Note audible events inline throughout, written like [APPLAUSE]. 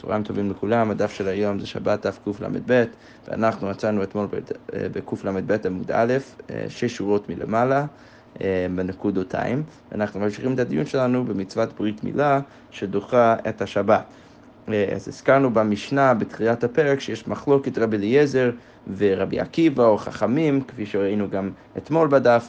צהריים טובים לכולם, הדף של היום זה שבת דף קל"ב, ואנחנו מצאנו אתמול בקל"ב עמוד א', שש שורות מלמעלה. בנקודותיים, ואנחנו ממשיכים את הדיון שלנו במצוות ברית מילה שדוחה את השבת. אז הזכרנו במשנה בתחילת הפרק שיש מחלוקת רבי אליעזר ורבי עקיבא או חכמים, כפי שראינו גם אתמול בדף,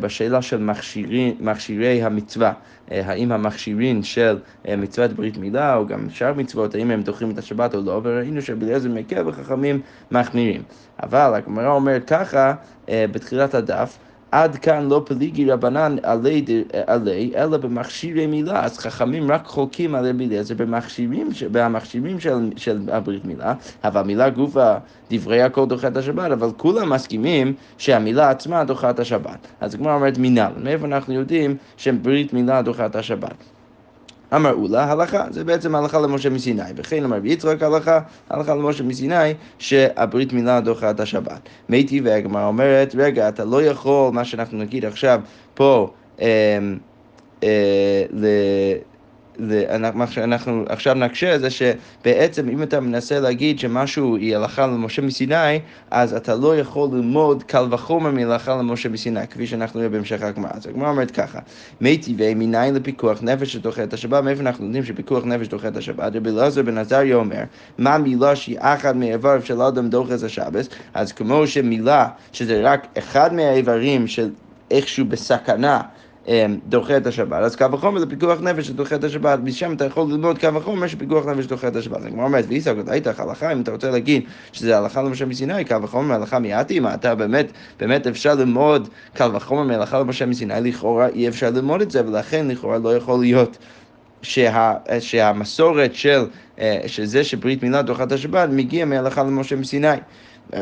בשאלה של מכשירי, מכשירי המצווה. האם המכשירים של מצוות ברית מילה או גם שאר מצוות, האם הם דוחים את השבת או לא, וראינו שרבי אליעזר מקל וחכמים מחמירים. אבל הגמרא אומרת ככה בתחילת הדף, עד כאן לא פליגי רבנן עלי, עלי אלא במכשירי מילה, אז חכמים רק חולקים על רבי אליעזר במכשירים, במכשירים של, של הברית מילה, אבל מילה גופה דברי הכל דוחה את השבת, אבל כולם מסכימים שהמילה עצמה דוחה את השבת. אז הגמרא אומרת מינל, מאיפה אנחנו יודעים שברית מילה דוחה את השבת? אמרו לה הלכה, זה בעצם הלכה למשה מסיני, וכן אמר ביצחק הלכה, הלכה למשה מסיני, שהברית מילה דוחה את השבת. מי והגמרא אומרת, רגע, אתה לא יכול, מה שאנחנו נגיד עכשיו פה, אה, אה, ל... מה שאנחנו עכשיו נקשה זה שבעצם אם אתה מנסה להגיד שמשהו היא הלכה למשה מסיני, אז אתה לא יכול ללמוד קל וחומר מהלכה למשה מסיני, כפי שאנחנו נראה בהמשך הגמרא. אז הגמרא אומרת ככה, מי טבעי מניין לפיקוח נפש שדוחה את השבת, מאיפה אנחנו יודעים שפיקוח נפש דוחה את השבת? רבי אלעזר בן עזריה אומר, מה מילה שהיא אחת מאיבריו של אדם דוחס השבס, אז כמו שמילה שזה רק אחד מהאיברים של איכשהו בסכנה דוחה את השבת, אז קו החומר זה פיקוח נפש שדוחה את השבת, משם אתה יכול ללמוד קו החומר שפיקוח נפש דוחה את השבת. הגמרא אומרת, ואיסא איתך הלכה, אם אתה רוצה להגיד שזה הלכה למשה מסיני, קו החומר מהלכה מיעתי, מה אתה באמת, באמת אפשר ללמוד קו החומר מהלכה למשה מסיני, לכאורה אי אפשר ללמוד את זה, ולכן לכאורה לא יכול להיות שה, שהמסורת של, שזה שברית מילה דוחה את השבת מגיע מהלכה למשה מסיני.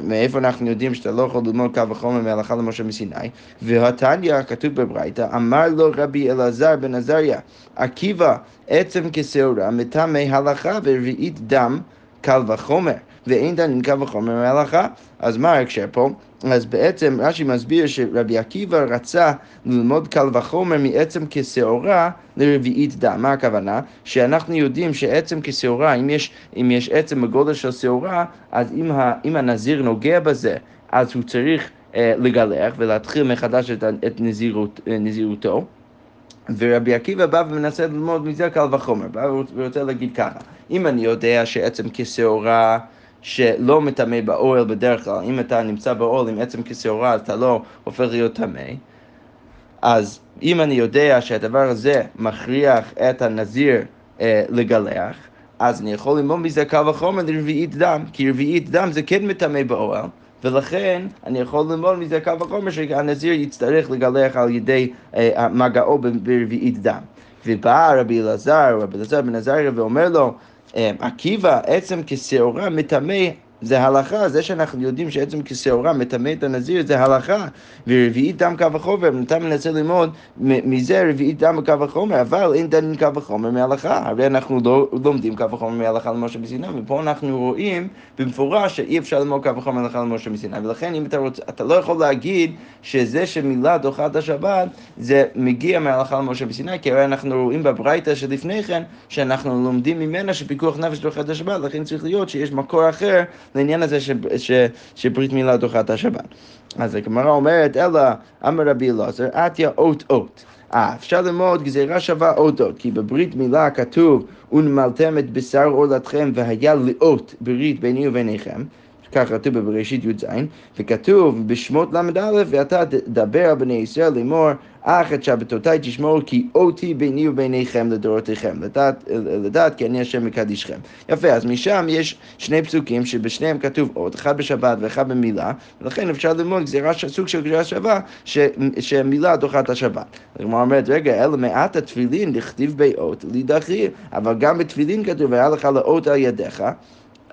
מאיפה אנחנו יודעים שאתה לא יכול ללמוד קו וחומר מהלכה למשה מסיני? והתניא, כתוב בברייתא, אמר לו רבי אלעזר בן עזריה, עקיבא עצם כשעורה מטמא הלכה ורביעית דם קל וחומר, ואין דנים קל וחומר מהלכה. אז מה ההקשר פה? אז בעצם רש"י מסביר שרבי עקיבא רצה ללמוד קל וחומר מעצם כשעורה לרביעית דם. מה הכוונה? שאנחנו יודעים שעצם כשעורה, אם אם יש עצם בגודל של שעורה, אז אם, ה, אם הנזיר נוגע בזה, אז הוא צריך אה, לגלח ולהתחיל מחדש את, את נזירות, אה, נזירותו. ורבי עקיבא בא ומנסה ללמוד מזה קל וחומר, בא ורוצה להגיד ככה, אם אני יודע שעצם כשעורה שלא מטמא באוהל בדרך כלל, אם אתה נמצא באוהל עם עצם כשעורה, אתה לא הופך להיות טמא. אז אם אני יודע שהדבר הזה מכריח את הנזיר אה, לגלח, אז אני יכול ללמוד מזה קו החומר לרביעית דם, כי רביעית דם זה כן מטמא באוהל, ולכן אני יכול ללמוד מזה קו החומר שהנזיר יצטרך לגלח על ידי אה, מגעו ברביעית דם. ובא רבי אלעזר, רבי אלעזר בן עזריה ואומר לו, עקיבא, עצם כשעורה מטמא זה הלכה, זה שאנחנו יודעים שעצם כשעורה מטמא את הנזיר זה הלכה, ורביעית דם קו החומר, אתה מנסה ללמוד מזה רביעית דם קו החומר, אבל אין דנים קו החומר מהלכה, הרי אנחנו לא לומדים קו החומר מהלכה למשה מסיני, ופה אנחנו רואים במפורש שאי אפשר ללמוד קו החומר מהלכה למשה מסיני, ולכן אם אתה רוצה, אתה לא יכול להגיד שזה שמילה דוחה את השבת, זה מגיע מהלכה למשה מסיני, כי הרי אנחנו רואים בברייתא שלפני כן, שאנחנו לומדים ממנה שפיקוח נפש דוחה את השבת, לכן צריך להיות שיש מקור אחר לעניין הזה ש, ש, שברית מילה דוחה את השבת. אז הגמרא אומרת, אלא אמר רבי אלעזר, עטיה אות אות. אה, אפשר ללמוד גזירה שווה אות אות, כי בברית מילה כתוב, ונמלתם את בשר עולתכם והיה לאות ברית ביני וביניכם. כך כתוב בבראשית י"ז, וכתוב בשמות ל"א, ואתה תדבר על בני ישראל לאמור, אך את שבתותיי תשמעו כי אותי ביני וביניכם לדורותיכם, לדעת, לדעת כי אני השם מקדישכם. יפה, אז משם יש שני פסוקים שבשניהם כתוב אות, אחד בשבת ואחד במילה, ולכן אפשר ללמוד גזירה, סוג של גזירה שווה, ש, שמילה דוחה את השבת. הגמרא אומרת, רגע, אלא מעט התפילין דכתיב באות, לידחי, אבל גם בתפילין כתוב, והיה לך לאות על ידיך.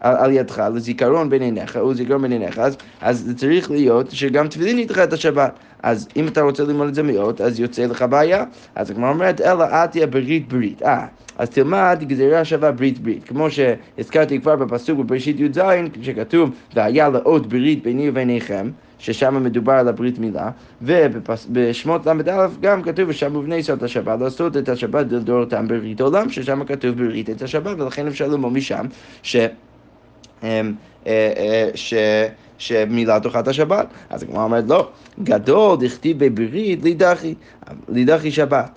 על, על ידך לזיכרון בין עיניך, או זיכרון בין עיניך, אז, אז זה צריך להיות שגם תפילין ידחה את השבת. אז אם אתה רוצה ללמוד את זה מאות, אז יוצא לך בעיה. אז הגמרא אומרת, אלא עטיה ברית ברית. אה, אז תלמד גזירה שווה ברית ברית. כמו שהזכרתי כבר בפסוק בבראשית י"ז, שכתוב, והיה לאות ברית ביני וביניכם. ששם מדובר על הברית מילה, ובשמות ל"א גם כתוב ושם ובני ישראל את השבת, לעשות את השבת לדורותם ברית עולם, ששם כתוב ברית את השבת, ולכן אפשר ללמוד משם ש... אה, אה, ש... שמילה דוחה את השבת. אז הגמרא אומרת, לא, גדול דכתיב בברית לידחי, לידחי שבת.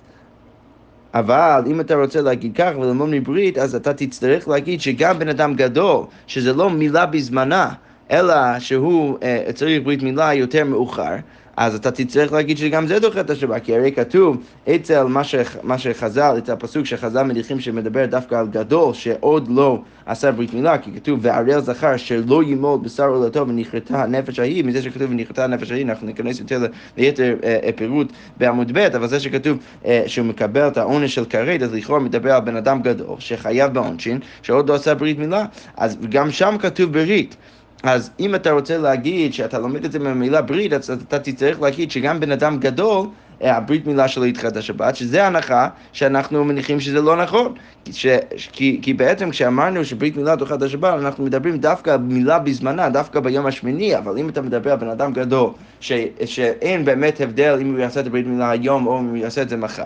אבל אם אתה רוצה להגיד כך וללמוד מברית, אז אתה תצטרך להגיד שגם בן אדם גדול, שזה לא מילה בזמנה, אלא שהוא uh, צריך ברית מילה יותר מאוחר, אז אתה תצטרך להגיד שגם זה דוחה את השבת, כי הרי כתוב אצל מה, ש, מה שחז"ל, את הפסוק שחז"ל מניחים שמדבר דווקא על גדול, שעוד לא עשה ברית מילה, כי כתוב וערל זכר שלא ימול בשר עולתו ונכרתה הנפש ההיא, מזה שכתוב ונכרתה הנפש ההיא, אנחנו ניכנס יותר ליתר אה, אה, פירוט בעמוד ב', אבל זה שכתוב אה, שהוא מקבל את העונש של כרת, אז לכאורה מדבר על בן אדם גדול שחייב בעונשין, שעוד לא עשה ברית מילה, אז גם שם כתוב ברית. אז אם אתה רוצה להגיד שאתה לומד את זה מהמילה ברית, אז אתה תצטרך להגיד שגם בן אדם גדול, אה, הברית מילה שלו את השבת, שזה הנחה שאנחנו מניחים שזה לא נכון. ש, כי, כי בעצם כשאמרנו שברית מילה את השבת, אנחנו מדברים דווקא מילה בזמנה, דווקא ביום השמיני, אבל אם אתה מדבר על בן אדם גדול, ש, שאין באמת הבדל אם הוא יעשה את הברית מילה היום או אם הוא יעשה את זה מחר,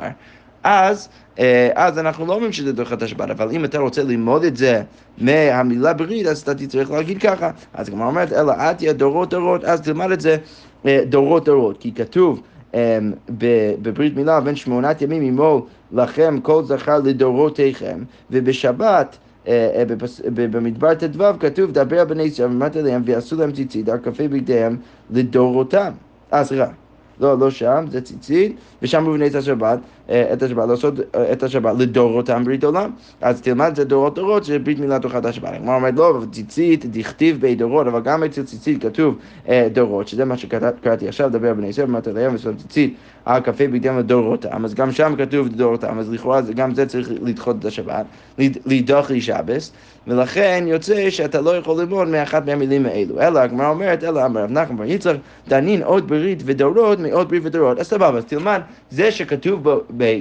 אז, אה, אז אנחנו לא אומרים שזה דוחת השבת, אבל אם אתה רוצה ללמוד את זה מהמילה ברית, אז אתה תצטרך להגיד ככה. אז הגמרא אומרת, אלא עטיה דורות דורות, אז תלמד את זה אה, דורות דורות, כי כתוב אה, בברית מילה, בין שמונת ימים ימול לכם כל זכר לדורותיכם, ובשבת במדבר ט"ו כתוב, דבר בני ישראל ואמרת אליהם ויעשו להם ציצית על כפי בגדיהם לדורותם. אה, סליחה. לא, לא שם, זה ציצית, ושם את השבת, אה, את השבת, לעשות אה, את השבת לדורותם ברית עולם. אז תלמד את זה דורות דורות, זה ברית מילה תוכת השבת. הגמרא אומרת, לא, אבל ציצית דכתיב בי דורות, אבל גם אצל ציצית כתוב אה, דורות, שזה מה שקראתי עכשיו, דבר בני ישראל, ואמרת להם, ושם ציצית על כ"ה בגדם לדורותם, אז גם שם כתוב דורותם, אז לכאורה גם זה צריך לדחות את השבת, לדוח לי שבס, ולכן יוצא שאתה לא יכול ללמוד מאחת מהמילים האלו. אלא הגמרא אומרת, אלא אמר רב נחמן בר יצחק, דנין עוד ברית ודורות מעוד ברית ודורות. אז סבבה, אז תלמד, זה שכתוב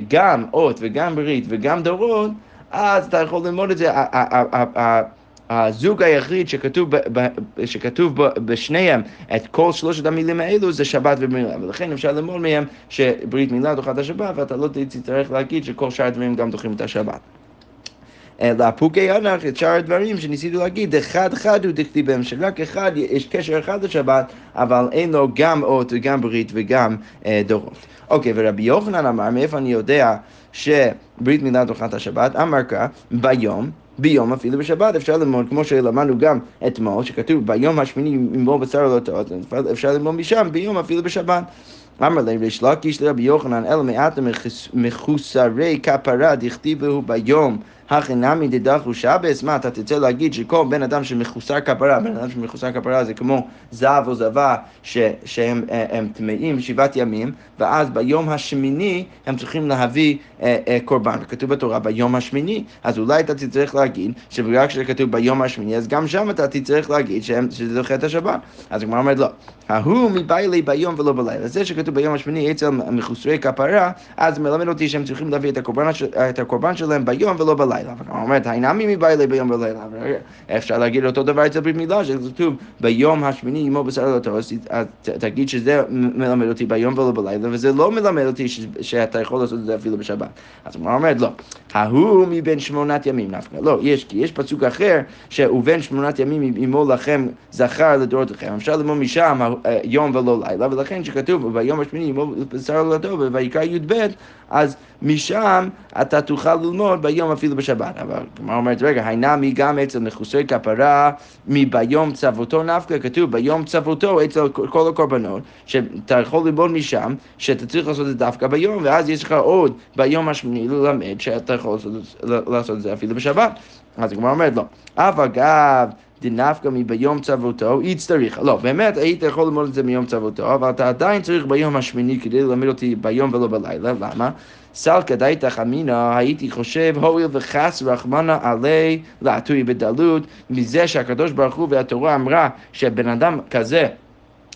גם אות וגם ברית וגם דורות, אז אתה יכול ללמוד את זה. הזוג היחיד שכתוב, ב, שכתוב ב, בשניהם את כל שלושת המילים האלו זה שבת ומילה, ולכן אפשר ללמוד מהם שברית מילה דוחה את השבת, ואתה לא תצטרך להגיד שכל שאר הדברים גם דוחים את השבת. לפוקי אנח את שאר הדברים שניסיתי להגיד, אחד חד הוא דכתיבם, שרק אחד, יש קשר אחד לשבת, אבל אין לו גם אות וגם ברית וגם אה, דורות. אוקיי, ורבי יוחנן אמר, מאיפה אני יודע שברית מילה דוחת השבת? אמר כך, ביום ביום אפילו בשבת אפשר ללמוד, כמו שלמדנו גם אתמול, שכתוב ביום השמיני ימול בשר לא טעות, אפשר ללמוד משם ביום אפילו בשבת. אמר לי ריש לקיש לרבי יוחנן, אלא מעט מחוסרי כפרה דכתיבו ביום הכי נמי דדחו שבס, מה אתה תרצה להגיד שכל בן אדם שמחוסר כפרה, בן אדם שמחוסר כפרה זה כמו זב או זבה שהם אה, טמאים שבעת ימים, ואז ביום השמיני הם צריכים להביא אה, אה, קורבן. כתוב בתורה ביום השמיני, אז אולי אתה תצטרך להגיד שבגלל שכתוב ביום השמיני, אז גם שם אתה תצטרך להגיד שזה דוחה את השבת. אז הגמרא אומרת לא, ההוא מביילי ביום ולא בלילה. זה שכתוב ביום השמיני אצל מחוסרי כפרה, אז מלמד אותי שהם צריכים להביא את הקורבן, את הקורבן שלהם ביום ולא בלילה. הגמרא אומרת, האינמי מביילי ביום ולילה. אפשר להגיד אותו דבר אצל ברית מילה, שכתוב ביום השמיני ימו בשר לא אז תגיד שזה מלמד אותי ביום ולא בלילה, וזה לא מלמד אותי שאתה יכול לעשות את זה אפילו בשבת. אז הגמרא אומרת, לא, ההוא מבין שמונת ימים נפקא. לא, יש, כי יש פסוק אחר, ש"ובין שמונת ימים ימו לכם זכר לדורותיכם". אפשר ללמוד משם יום ולא לילה, ולכן שכתוב ביום השמיני ימו בשר לא טוב, ויקרא י"ב, אז משם אתה תוכל ללמוד ביום אפילו בשבת. אבל כלומר אומרת, רגע, הינמי גם אצל מחוסרי כפרה, מביום צוותו נפקא, כתוב ביום צוותו אצל כל הקורבנות, שאתה יכול ללמוד משם, שאתה צריך לעשות את זה דווקא ביום, ואז יש לך עוד ביום השמיני ללמד שאתה יכול לעשות, לעשות את זה אפילו בשבת. אז הגמרא אומרת, לא. אף אגב, דנפקא מביום צוותו, יצטריך. לא, באמת היית יכול ללמוד את זה מיום צוותו, אבל אתה עדיין צריך ביום השמיני כדי ללמד אותי ביום ולא בלילה, למה? סלקא דייתך אמינא, הייתי חושב, הואיל וחס רחמנא עלי לעטוי בדלות, מזה שהקדוש ברוך הוא והתורה אמרה שבן אדם כזה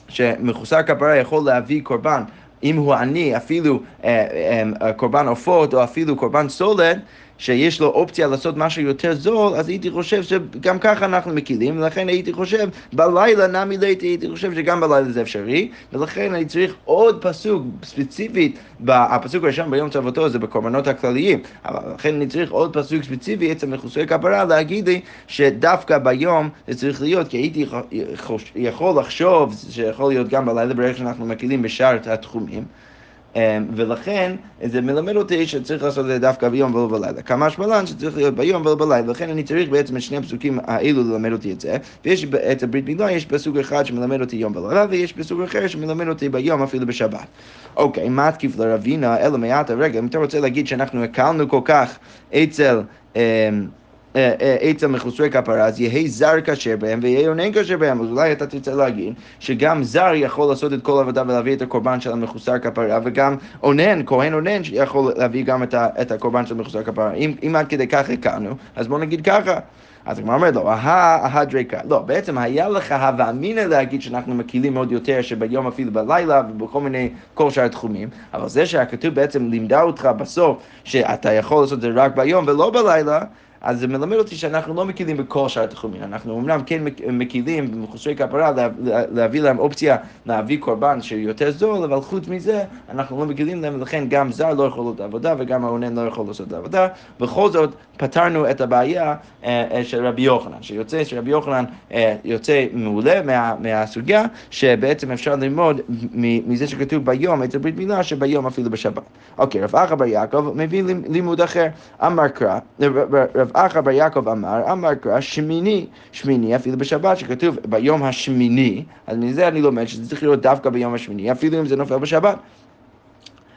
שמחוסר כפרה יכול להביא קורבן אם הוא עני, אפילו אה, אה, קורבן עופות או אפילו קורבן סולד, שיש לו אופציה לעשות משהו יותר זול, אז הייתי חושב שגם ככה אנחנו מקילים, ולכן הייתי חושב, בלילה נמי ליתי, הייתי חושב שגם בלילה זה אפשרי, ולכן אני צריך עוד פסוק ספציפית, הפסוק הראשון ביום צוותו זה בקורבנות הכלליים, אבל לכן אני צריך עוד פסוק ספציפי אצל מחוסרי כפרה להגיד לי שדווקא ביום זה צריך להיות, כי הייתי יכול לחשוב שיכול להיות גם בלילה ברגע שאנחנו מקילים בשאר התחומים. אמ, ולכן זה מלמד אותי שצריך לעשות את זה דווקא ביום ולא בלילה. כמה שמלן שצריך להיות ביום ולא בלילה, לכן אני צריך בעצם את שני הפסוקים האלו ללמד אותי את זה. ויש את הברית מילה, יש פסוק אחד שמלמד אותי יום ולילה, ויש פסוק אחר שמלמד אותי ביום אפילו בשבת. אוקיי, מה תקיף לרבינה, אלא מעטה, רגע, אם אתה רוצה להגיד שאנחנו הקלנו כל כך אצל... אמ, אצל מחוסרי כפרה, אז יהי זר כשר בהם ויהי אונן כשר בהם. אז אולי אתה תרצה להגיד שגם זר יכול לעשות את כל העבודה ולהביא את הקורבן של המחוסר כפרה, וגם אונן, כהן אונן, יכול להביא גם את הקורבן של המחוסר כפרה. אם, אם עד כדי כך הכרנו, אז בוא נגיד ככה. אז הגמרא אומרת לו, אהה, אהה דריקה. לא, בעצם היה לך הווה אמינא להגיד שאנחנו מקילים עוד יותר שביום אפילו בלילה ובכל מיני, כל שאר התחומים, אבל זה שהכתוב בעצם לימדה אותך בסוף שאתה יכול לעשות את זה רק ביום ולא בלילה, אז זה מלמד אותי שאנחנו לא מקילים בכל שאר התחומים. אנחנו אמנם כן מקילים במחוסרי כפרה להביא להם אופציה להביא קורבן שיותר זול, אבל חוץ מזה אנחנו לא מקילים להם, ולכן גם זר לא יכול לעשות עבודה וגם האונן לא יכול לעשות עבודה. בכל זאת פתרנו את הבעיה אה, אה, של רבי יוחנן, שיוצא שרבי יוחנן אה, יוצא מעולה מה, מהסוגיה, שבעצם אפשר ללמוד מזה שכתוב ביום את הברית מילה, שביום אפילו בשבת. אוקיי, רב אחא בר יעקב מביא לימוד אחר. אמר קרא, רב אחא בר יעקב אמר, אמר קרא שמיני, שמיני אפילו בשבת, שכתוב ביום השמיני, אז מזה אני לומד שזה צריך להיות דווקא ביום השמיני, אפילו אם זה נופל בשבת.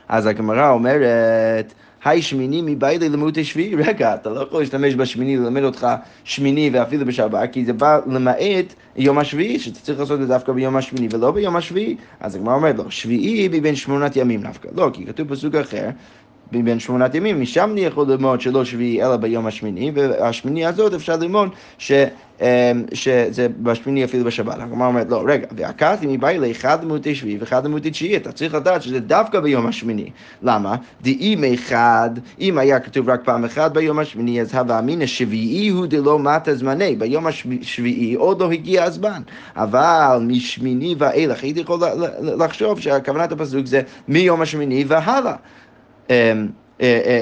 אז הגמרא אומרת, היי שמיני מבית ללימוד השביעי, [LAUGHS] רגע, אתה לא יכול להשתמש בשמיני ללמד אותך שמיני ואפילו בשבת, כי זה בא למעט יום השביעי, שאתה צריך לעשות את זה דווקא ביום השמיני ולא ביום השביעי. אז הגמרא אומרת לו, שביעי מבין שמונת ימים דווקא. לא, כי כתוב בסוג אחר, מבין שמונת ימים, משם אני יכול ללמוד שלא שביעי אלא ביום השמיני, והשמיני הזאת אפשר ללמוד ש... אמ, שזה בשמיני אפילו בשבת. הגמרא אומרת, לא, רגע, ועקרתי מבית לאחד לימודי שביעי ואחד לימודי תשיעי, אתה צריך לדעת שזה דווקא ביום השמיני. למה? דאם אחד, אם היה כתוב רק פעם אחת ביום השמיני, אז הווה אמינא שביעי הוא דלא מטה זמני, ביום השביעי עוד לא הגיע הזמן. אבל משמיני ואילך, הייתי יכול לחשוב שהכוונת הפסוק זה מיום השמיני והלאה. Um, אה, אה,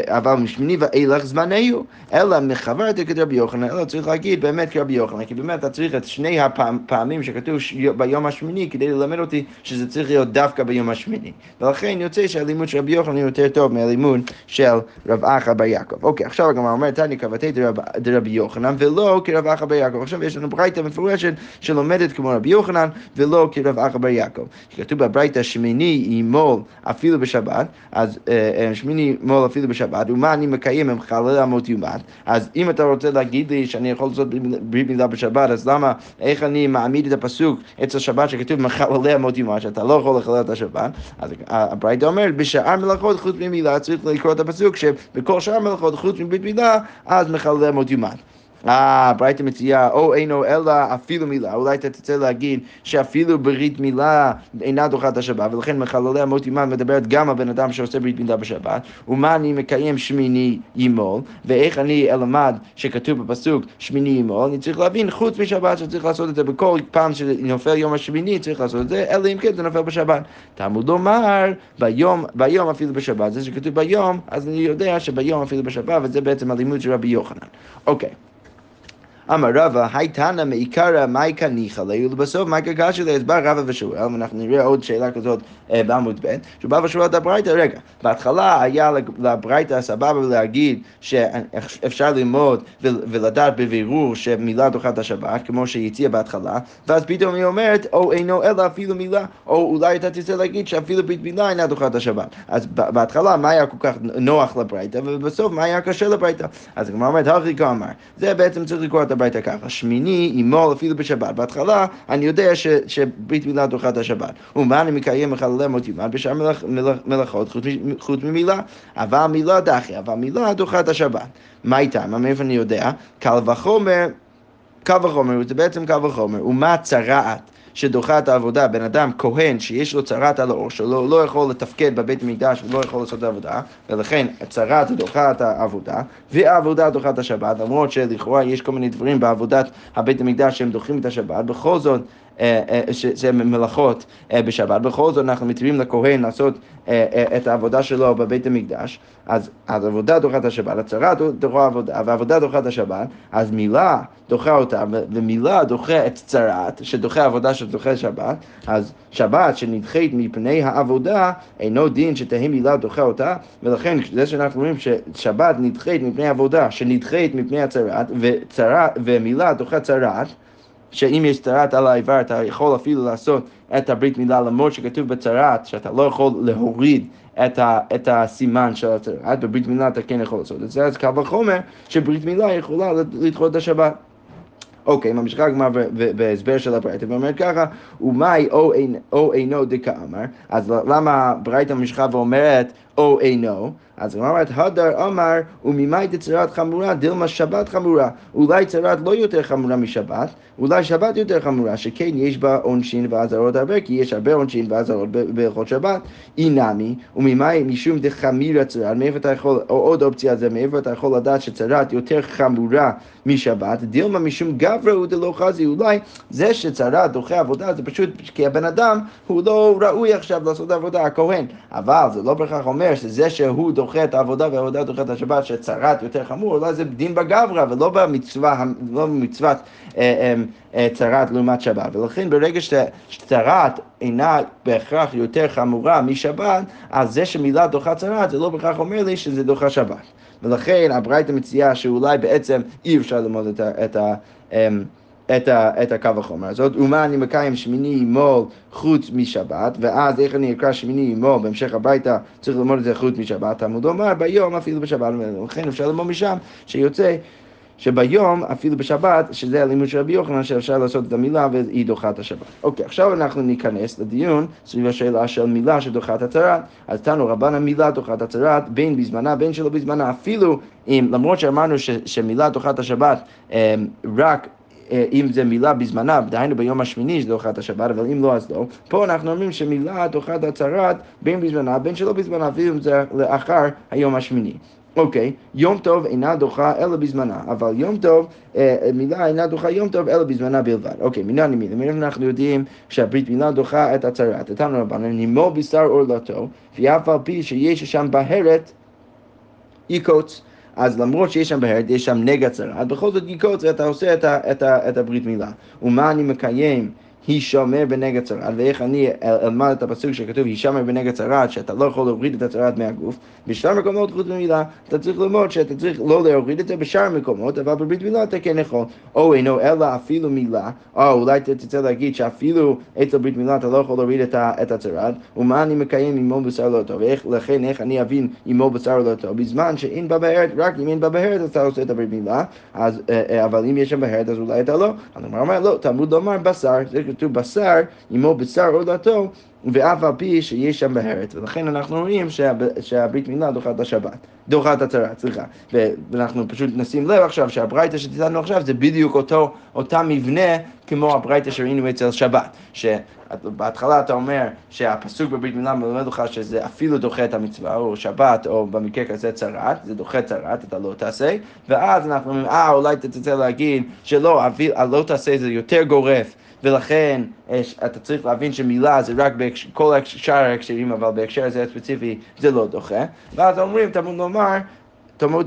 אבל משמיני ואילך זמנהו, אלא מחברת כרבי יוחנן, אלא צריך להגיד באמת כרבי יוחנן, כי באמת אתה צריך את שני הפעמים שכתוב ביום השמיני כדי ללמד אותי שזה צריך להיות דווקא ביום השמיני. ולכן יוצא שהלימוד של רבי יוחנן יותר טוב מהלימוד של רב אחא בר יעקב. אוקיי, עכשיו הגמרא אומרת, תני קבתי דרבי יוחנן ולא כרב אחא בר יעקב. עכשיו יש לנו ברייתא מפורשת שלומדת כמו רבי יוחנן ולא כרב אחא בר יעקב. כתוב בברייתא שמיני ימול אפילו בשבת, אז אה, שמיני ימול יכול אפילו בשבת, ומה אני מקיים עם חלל אמות יומת, אז אם אתה רוצה להגיד לי שאני יכול לעשות ברית מילה בשבת, אז למה, איך אני מעמיד את הפסוק אצל שבת שכתוב מחללי אמות יומת, שאתה לא יכול לחלל את השבת, אז הברייתא אומרת, בשאר מלאכות חוץ ממילה צריך לקרוא את הפסוק שבכל שאר מלאכות חוץ מברית מילה, אז מחללי אמות יומת. אה, ברייתא מציעה, או אינו אלא אפילו מילה, אולי אתה תצא להגיד שאפילו ברית מילה אינה דוחה את השבת, ולכן מחללי אמות ימן מדברת גם על בן אדם שעושה ברית מילה בשבת, ומה אני מקיים שמיני ימול, ואיך אני אלמד שכתוב בפסוק שמיני ימול, אני צריך להבין חוץ משבת שצריך לעשות את זה בכל פעם שנופל יום השמיני צריך לעשות את זה, אלא אם כן זה נופל בשבת. תלמוד לומר ביום, ביום אפילו בשבת, זה שכתוב ביום, אז אני יודע שביום אפילו בשבת, וזה בעצם הלימוד של רבי יוחנן. אוקיי. Okay. אמר רבא, הייתנא מעיקרא מייקא ניחא לי, ולבסוף מייקא קשיא לי, אז בא רבא ושואל, ואנחנו נראה עוד שאלה כזאת אה, בעמוד ב', שהוא בא ושואל את הברייתא, רגע, בהתחלה היה לברייתא סבבה להגיד שאפשר ללמוד ולדעת בבירור שמילה דוחה את השבת, כמו שהיא הציעה בהתחלה, ואז פתאום היא אומרת, או אינו אלא אפילו מילה, או אולי אתה תרצה להגיד שאפילו ברית מילה אינה דוחה את השבת. אז בהתחלה מה היה כל כך נוח לברייתא, ובסוף מה היה קשה לברייתא? אז הגמרא אומרת, הכי אמר, זה בעצם צריך לקרוא את הביתה ככה, שמיני ימול אפילו בשבת. בהתחלה אני יודע ש, שברית מילה דוחה את השבת. ומה אני מקיים מחללי מות יומן בשאר מלאכ, מלאכ, מלאכות חוץ, חוץ ממילה? אבל מילה דחי, אבל מילה דוחה את השבת. מה איתה? מאיפה אני יודע? קל וחומר קל וחומר, זה בעצם קל וחומר, ומה צרעת שדוחה את העבודה, בן אדם, כהן, שיש לו צרעת על האור שלו, לא יכול לתפקד בבית המקדש ולא יכול לעשות את העבודה, ולכן צרעת דוחה את העבודה, והעבודה דוחה את השבת, למרות שלכאורה יש כל מיני דברים בעבודת הבית המקדש שהם דוחים את השבת, בכל זאת שזה מלאכות אה, בשבת. בכל זאת אנחנו מתירים לכהן לעשות את העבודה שלו בבית המקדש, אז העבודה דוחה את השבת, הצהרה דוחה עבודה, והעבודה דוחה את השבת, אז מילה דוחה אותה, ומילה דוחה את צרת, שדוחה עבודה שדוחה שבת, אז שבת שנדחית מפני העבודה, אינו דין שתהי מילה דוחה אותה, ולכן זה שאנחנו אומרים ששבת נדחית מפני עבודה, שנדחית מפני הצרת, ומילה דוחה צרת, שאם יש צרת על האיבר אתה יכול אפילו לעשות את הברית מילה למרות שכתוב בצרת שאתה לא יכול להוריד את, ה, את הסימן של הצרת, בברית מילה אתה כן יכול לעשות את זה, אז קל וחומר שברית מילה יכולה לדחות את השבת. אוקיי, ממשיכה הגמרא בהסבר של הברייתא, ואומרת ככה, ומאי או אינו דקאמר, אז למה הברייתא ממשיכה ואומרת או אינו? אז הוא אומרת, הדר אמר, וממאי דצרת חמורה, דילמה שבת חמורה. אולי צרת לא יותר חמורה משבת, אולי שבת יותר חמורה, שכן יש בה עונשין ואזהרות הרבה, כי יש הרבה עונשין ואזהרות בהלכות שבת. אינמי, וממאי משום דחמירה צרת, מאיפה אתה יכול, או עוד אופציה זה, מאיפה אתה יכול לדעת שצרת יותר חמורה משבת, דילמה משום גברא הוא דלא חזי, אולי זה שצרת דוחה עבודה זה פשוט כי הבן אדם הוא לא ראוי עכשיו לעשות עבודה, הכהן. אבל זה לא בהכרח אומר שזה שהוא דוחה את העבודה והעבודה דוחה את השבת, שצרת יותר חמור, אולי זה דין בגברא ולא במצווה, לא במצוות אה, אה, אה, צרת לעומת שבת. ולכן ברגע שצרת אינה בהכרח יותר חמורה משבת, אז זה שמילה דוחה צרת זה לא בהכרח אומר לי שזה דוחה שבת. ולכן הברייתא מציעה שאולי בעצם אי אפשר ללמוד את ה... את ה אמ, את, ה, את הקו החומר הזאת, ומה אני מקיים שמיני מול חוץ משבת, ואז איך אני אקרא שמיני מול בהמשך הביתה, צריך ללמוד את זה חוץ משבת, תלמוד אומר ביום אפילו בשבת, ולכן אפשר ללמוד משם שיוצא שביום, אפילו בשבת, שזה הלימוד של רבי יוחנן, שאפשר לעשות את המילה והיא דוחה את השבת. אוקיי, עכשיו אנחנו ניכנס לדיון סביב השאלה של מילה שדוחה את הצהרת. אז תנו רבן המילה דוחה את הצהרת, בין בזמנה, בין שלא בזמנה, אפילו אם, למרות שאמרנו ש, שמילה דוחה את השבת, אה, רק אם זה מילה בזמנה, דהיינו ביום השמיני שזה את השבת, אבל אם לא אז לא. פה אנחנו אומרים שמילה את הצהרת בין בזמנה, בין שלא בזמנה, אפילו אם זה לאחר היום השמיני. אוקיי, יום טוב אינה דוחה אלא בזמנה, אבל יום טוב, אה, מילה אינה דוחה יום טוב אלא בזמנה בלבד. אוקיי, מנני מילה, מאיפה אנחנו יודעים שהברית מילה דוחה את הצהרת. איתנו רבנו, נימו בשר עורלתו, ואף על פי שיש שם בהרת, יקוץ. אז למרות שיש שם בהרת, יש שם נגע צרת, בכל זאת יקוץ, אתה עושה את, ה, את, ה, את הברית מילה. ומה אני מקיים? הישמר בנגע צרת, ואיך אני אלמד את הפסוק שכתוב הישמר בנגע צרת, שאתה לא יכול להוריד את הצרת מהגוף, בשאר מקומות חוץ ממילה, אתה צריך ללמוד שאתה צריך לא להוריד את זה בשאר מקומות, אבל בברית מילה אתה כן יכול, או אינו אלא אפילו מילה, או אולי תרצה להגיד שאפילו אצל ברית מילה אתה לא יכול להוריד את הצרת, ומה אני מקיים עם מול בשר לא טוב, ולכן איך אני אבין עם מול בשר לא טוב, בזמן שאין בה בהרת, רק אם אין בה בהרת אתה עושה את הברית מילה, אה, אה, אבל אם יש שם בהרת אז אולי אתה לא, אז הוא אומר לא, תלמוד לומר בשר, כתוב בשר, עמו בשר עולתו, ואף על פי שיש שם בהרת. ולכן אנחנו רואים שהברית מילה דוחה את השבת, דוחה את הצהרה, סליחה. ואנחנו פשוט נשים לב עכשיו שהברייתא שתיתנו עכשיו זה בדיוק אותו, אותה מבנה כמו הברייתא שראינו אצל שבת. שבהתחלה אתה אומר שהפסוק בברית מילה מלמד לך שזה אפילו דוחה את המצווה, או שבת, או במקרה כזה צרת, זה דוחה צרת, אתה לא תעשה, ואז אנחנו אומרים, אה, אולי תרצה להגיד שלא, לא תעשה זה יותר גורף. ולכן אה, אתה צריך להבין שמילה זה רק בכל שאר ההקשרים, אבל בהקשר הזה הספציפי זה לא דוחה. ואז אומרים, תמוד לומר,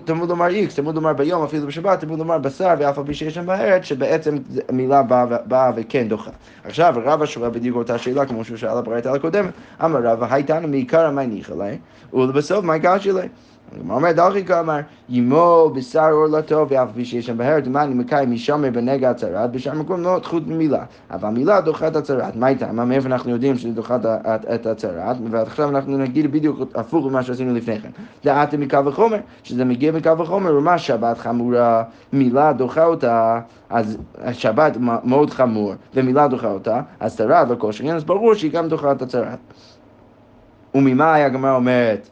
תמוד לומר איקס, תמוד לומר ביום, אפילו בשבת, תמוד לומר בשר, ואף על פי שיש שם בארץ, שבעצם המילה באה, באה וכן דוחה. עכשיו, רבא שואל בדיוק אותה שאלה, כמו שהוא שאל הברייתא הקודמת, אמר רבא, הייתנו מעיקר המניחה להם, ולבסוף מה גשי להם. הגמרא אומרת, דרכי כאמר, ימול בשר עורלתו ואף פי שיש שם בהר, דמני מקיים משמר בנגע הצרת, בשאר מקום לא חוט ממילה. אבל מילה דוחה את הצרת. מה איתה? מאיפה אנחנו יודעים שזה דוחה את הצרת? ועכשיו אנחנו נגיד בדיוק הפוך ממה שעשינו לפני כן. דעתם מקו וחומר, שזה מגיע מקו וחומר, ממש שבת חמורה, מילה דוחה אותה, אז השבת מאוד חמור, ומילה דוחה אותה, אז צרת לא שכן, אז ברור שהיא גם דוחה את הצרת. וממה הגמרא אומרת?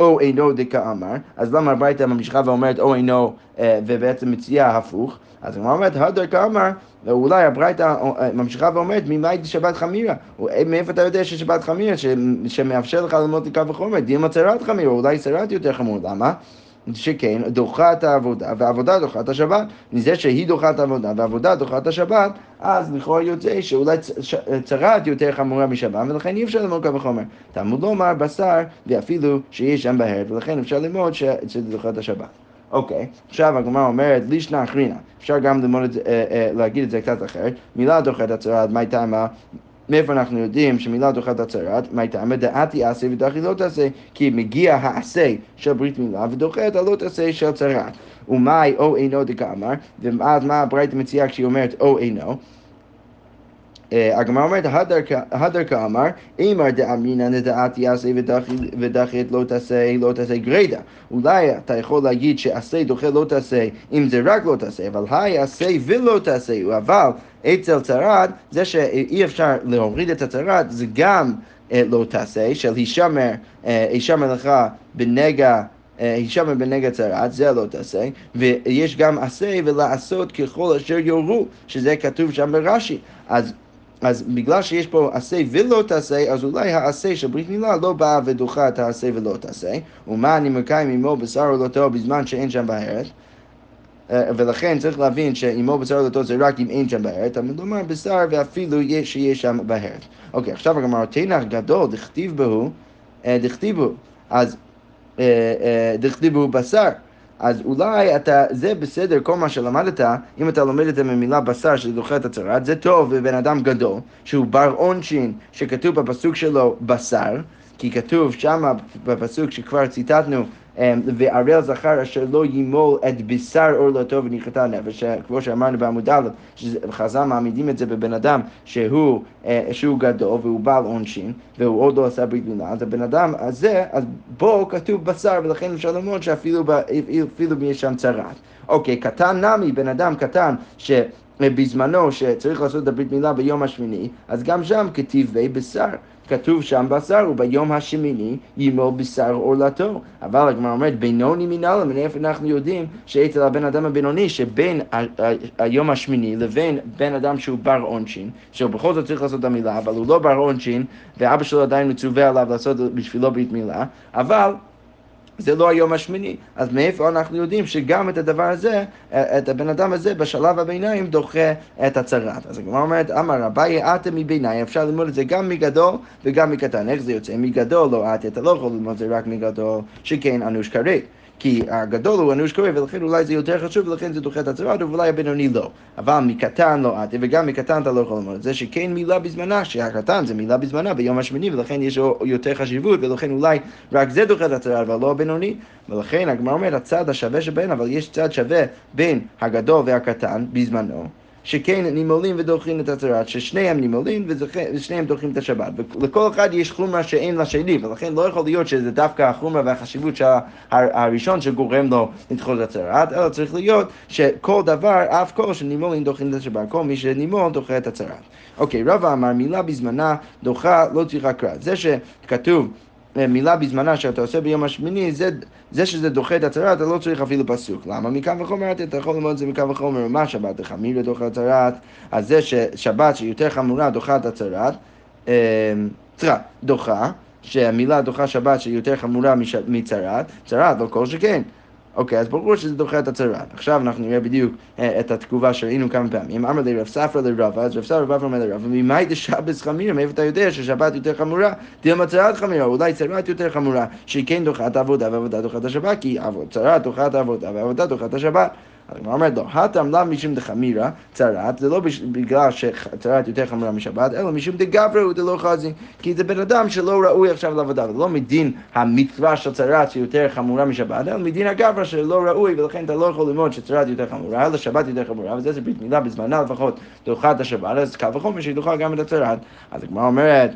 או אינו דקאמר, אז למה הברייתא ממשיכה ואומרת או אינו ובעצם מציעה הפוך? אז הגמרא אומרת, הדר כאמר, ואולי הברייתא ממשיכה ואומרת, ממאי שבת חמירה? מאיפה אתה יודע ששבת חמירה, שמאפשר לך ללמוד לקו וחומר? דימה צרת חמירה, אולי צרת יותר חמור, למה? שכן דוחה את העבודה, והעבודה דוחה את השבת. מזה שהיא דוחה את העבודה והעבודה דוחה את השבת, אז לכאורה יוצא שאולי צרת יותר חמורה משבת, ולכן אי אפשר ללמוד קו וחומר. תלמוד לומר בשר, ואפילו שיש שם בהר, ולכן אפשר ללמוד שזה דוחה את השבת. אוקיי, עכשיו הגמרא אומרת, לישנא אחרינא, אפשר גם ללמוד את זה, אה, אה, להגיד את זה קצת אחרת, מילה דוחה את הצרת, מה הייתה? מאיפה אנחנו יודעים שמילה דוחת הצהרת? מה הייתה? דעתי עשה ודחי לא תעשה, כי מגיע העשה של ברית מילה ודוחה את הלא תעשה של צהרת. ומאי או אינו דקאמר, ואז מה הברייתא מציעה כשהיא אומרת או אינו? הגמרא אומרת, הדר כאמר, אימר דאמרינא נדעת יעשה ודחית לא תעשה, לא תעשה גרידא. אולי אתה יכול להגיד שעשה דוחה לא תעשה, אם זה רק לא תעשה, אבל היי עשה ולא תעשה, אבל אצל צרת, זה שאי אפשר להוריד את הצרת, זה גם לא תעשה, של הישמר, הישמר לך בנגע הישמר בנגע צרת, זה לא תעשה, ויש גם עשה ולעשות ככל אשר יורו, שזה כתוב שם ברש"י. אז אז בגלל שיש פה עשה ולא תעשה, אז אולי העשה של ברית מילה לא באה ודוחה את העשה ולא תעשה. ומה אני מקיים עמו בשר עולתו בזמן שאין שם בארץ? ולכן צריך להבין שעמו בשר עולתו זה רק אם אין שם בארץ, אבל לומר בשר ואפילו שיש שם בארץ. אוקיי, עכשיו הגמרא תנח גדול, דכתיב בהו, דכתיב בהו. אז דכתיב בהו בשר. אז אולי אתה, זה בסדר, כל מה שלמדת, אם אתה לומד את זה ממילה בשר שדוחה את הצהרת, זה טוב בבן אדם גדול, שהוא בר עונשין, שכתוב בפסוק שלו בשר, כי כתוב שמה בפסוק שכבר ציטטנו, וערל זכר אשר לא ימול את בשר עורלתו ונכרתה נפש, כמו שאמרנו בעמוד א', שחז"ל מעמידים את זה בבן אדם שהוא, אה, שהוא גדול והוא בעל עונשין, והוא עוד לא עשה ברית מילה, אז הבן אדם הזה, אז בו כתוב בשר, ולכן אפשר לומר שאפילו יש שם צרת. אוקיי, קטן נמי, בן אדם קטן, ש... בזמנו שצריך לעשות את הברית מילה ביום השמיני, אז גם שם כתיבי בשר. כתוב שם בשר, וביום השמיני ימול בשר עורלתו. אבל הגמרא אומרת, בינוני מנהלה, מאיפה אנחנו יודעים שאצל הבן אדם הבינוני, שבין היום השמיני לבין בן אדם שהוא בר עונשין, שהוא בכל זאת צריך לעשות את המילה, אבל הוא לא בר עונשין, ואבא שלו עדיין מצווה עליו לעשות בשבילו ברית מילה, אבל זה לא היום השמיני. אז מאיפה אנחנו יודעים שגם את הדבר הזה, את הבן אדם הזה בשלב הביניים דוחה את הצרת. אז הגמרא אומרת, אמר אביי עתה מביניים, אפשר ללמוד את זה גם מגדול וגם מקטן. איך זה יוצא? מגדול לא עתה, אתה לא יכול ללמוד את זה רק מגדול, שכן אנוש כרת. כי הגדול הוא אנוש קורא, ולכן אולי זה יותר חשוב, ולכן זה דוחה את הצרת, ואולי הבינוני לא. אבל מקטן לא עתה, וגם מקטן אתה לא יכול ללמוד את זה, שכן מילה בזמנה, שהקטן זה מילה בזמנה ביום השמיני, ולכן יש יותר חשיבות, ולכן אולי רק זה דוחה את הצרת, אבל לא הבינוני. ולכן הגמרא אומרת, הצד השווה שבין, אבל יש צד שווה בין הגדול והקטן בזמנו. שכן נימולים ודוחים את הצהרת, ששניהם נימולים ושניהם דוחים את השבת. ולכל אחד יש חומרה שאין לשני, ולכן לא יכול להיות שזה דווקא החומרה והחשיבות של הראשון שגורם לו לדחות את הצהרת, אלא צריך להיות שכל דבר, אף כל שנימולים דוחים את השבת, כל מי שנימול דוחה את הצהרת. אוקיי, רבא אמר מילה בזמנה דוחה לא צריכה קראת. זה שכתוב מילה בזמנה שאתה עושה ביום השמיני, זה, זה שזה דוחה את הצהרת, אתה לא צריך אפילו פסוק. למה? מכאן וחומר אתה יכול ללמוד את זה מכאן וחומר, מה שבת החמירה דוחה את הצהרת? אז זה ששבת שיותר חמורה דוחה את הצהרת, אה, סליחה, דוחה, שהמילה דוחה שבת שיותר חמורה מצהרת, צהרת לא כל שכן. אוקיי, אז ברור שזה דוחה את הצהרת. עכשיו אנחנו נראה בדיוק אה, את התגובה שראינו כמה פעמים. אמר לי רב ספרא לרבא, אז רב ספרא רבא אומר לרבא, ממאי דשבס חמירה, מאיפה אתה יודע ששבת יותר חמורה? דילמה צהרת חמירה, אולי צהרת יותר חמורה, שהיא כן דוחה את העבודה ועבודה דוחה את השבת, כי צהרת דוחה את העבודה ועבודה דוחה את השבת. הגמרא אומרת לו, הטעם לאו משום דחמירא צרת, זה לא בגלל שצרת יותר חמורה משבת, אלא משום דגברא הוא דלא חזי, כי זה בן אדם שלא ראוי עכשיו לעבודה, ולא מדין המצווה של צרת שיותר חמורה משבת, אלא מדין הגברא שלא ראוי, ולכן אתה לא יכול ללמוד שצרת יותר חמורה, אלא שבת יותר חמורה, וזה זה ברית מילה בזמנה לפחות דוחה את השבת, אז קל וחומר שהיא דוחה גם את הצרת. אז הגמרא אומרת,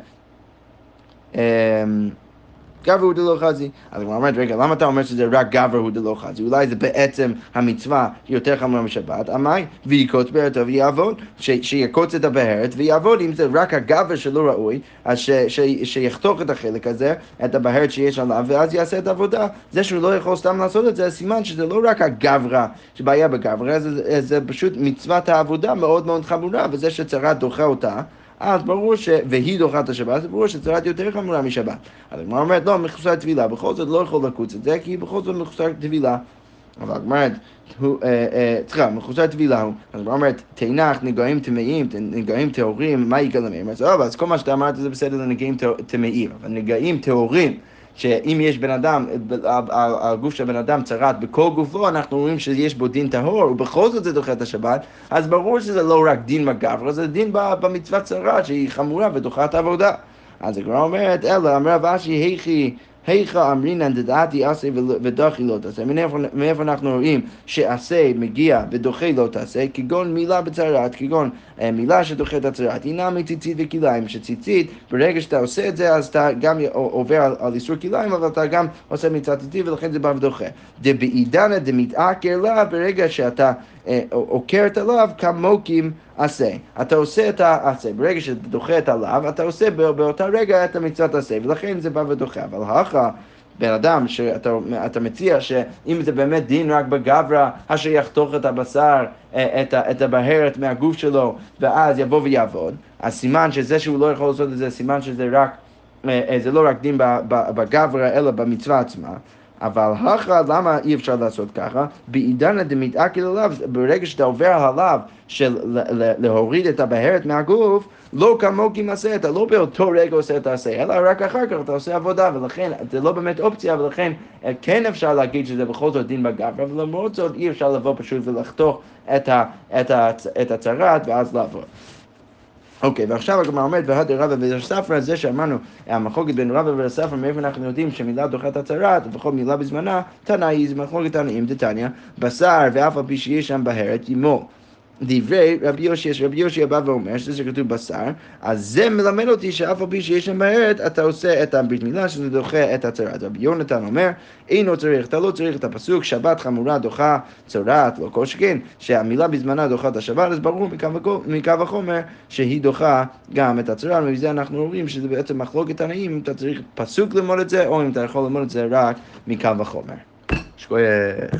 אמ, גבר הוא דלא חזי. אז הגמרא אומרת, רגע, למה אתה אומר שזה רק גבר הוא דלא חזי? אולי זה בעצם המצווה יותר חמורה משבת. אמי, ויקוץ בערתו ויעבוד. שיקוץ את הבהרת ויעבוד. אם זה רק הגבר שלא ראוי, אז שיחתוך את החלק הזה, את הבהרת שיש עליו, ואז יעשה את העבודה. זה שהוא לא יכול סתם לעשות את זה, סימן שזה לא רק הגברה שבעיה בגברה, זה, זה פשוט מצוות העבודה מאוד מאוד חמורה, וזה שצרת דוחה אותה. אז ברור ש... והיא דוחה את השבת, אז ברור שצרת יותר חמורה משבת. אז הגמרא אומרת, לא, מחוסר טבילה, בכל זאת לא יכול לקוץ את זה, כי בכל זאת מחוסר טבילה. אבל הגמרא אומרת, סליחה, מחוסר טבילה הוא, אז הגמרא אומרת, תנח נגעים טמאים, נגעים טהורים, מה יגלם? אז כל מה שאתה אמרת זה בסדר לנגעים טמאים, אבל נגעים טהורים. שאם יש בן אדם, הגוף של בן אדם צרט בכל גופו, אנחנו רואים שיש בו דין טהור, ובכל זאת זה דוחה את השבת, אז ברור שזה לא רק דין מגברה, זה דין במצוות צרט שהיא חמורה ודוחה את העבודה. אז הגמרא אומרת, אלא אמר רב אשי, היכי היכא אמרינן דדעתי עשה ודוחי לא תעשה. מאיפה אנחנו רואים שעשה מגיע ודוחה לא תעשה? כגון מילה בצרת, כגון מילה שדוחה את הצרת. היא נמי ציצית וכליים, שציצית, ברגע שאתה עושה את זה, אז אתה גם עובר על, על איסור כליים, אבל אתה גם עושה מצוות ציצית, ולכן זה בא ודוחה. דבעידנא דמתעקר לה, ברגע שאתה עוקרת עליו כמוקים עשה. אתה עושה את העשה, ברגע שאתה דוחה את הלאו, אתה עושה באותה רגע את המצוות עשה, ולכן זה בא ודוחה. אבל הכא בן אדם שאתה מציע שאם זה באמת דין רק בגברא, אשר יחתוך את הבשר, אה, את, את הבהרת מהגוף שלו, ואז יבוא ויעבוד, אז סימן שזה שהוא לא יכול לעשות את זה, סימן שזה רק, אה, זה לא רק דין בגברא, אלא במצווה עצמה. אבל הכרע, למה אי אפשר לעשות ככה? בעידנא דמתעקל עליו, ברגע שאתה עובר עליו של להוריד את הבהרת מהגוף, לא כמוקי מעשה, אתה לא באותו רגע עושה את העשה, אלא רק אחר כך אתה עושה עבודה, ולכן זה לא באמת אופציה, ולכן אה, כן אפשר להגיד שזה בכל זאת דין בגב, אבל למרות זאת אי אפשר לבוא פשוט ולחתוך את הצרת ואז לעבור. אוקיי, ועכשיו הגמרא אומרת, והדר רבא וספרא, זה שאמרנו, המחלוקת בין רבא וספרא, מאיפה אנחנו יודעים שמילה דוחת הצהרת, לפחות מילה בזמנה, תנאי, זה מחלוקת תנאים דתניא, בשר ואף על פי שיש שם בהרת, ימו. דברי רבי יושי, רבי יושי בא ואומר שזה כתוב בשר, אז זה מלמד אותי שאף על פי שיש שם בהרת, אתה עושה את הברית מילה שזה דוחה את הצהרת. רבי יונתן אומר, אינו צריך, אתה לא צריך את הפסוק, שבת חמורה דוחה צהרת, לא כל שכן, שהמילה בזמנה דוחה את השבת, אז ברור מקו החומר שהיא דוחה גם את הצהרת, ומזה אנחנו רואים שזה בעצם מחלוקת תנאים, אם אתה צריך פסוק ללמוד את זה, או אם אתה יכול ללמוד את זה רק מקו החומר. שכוייך.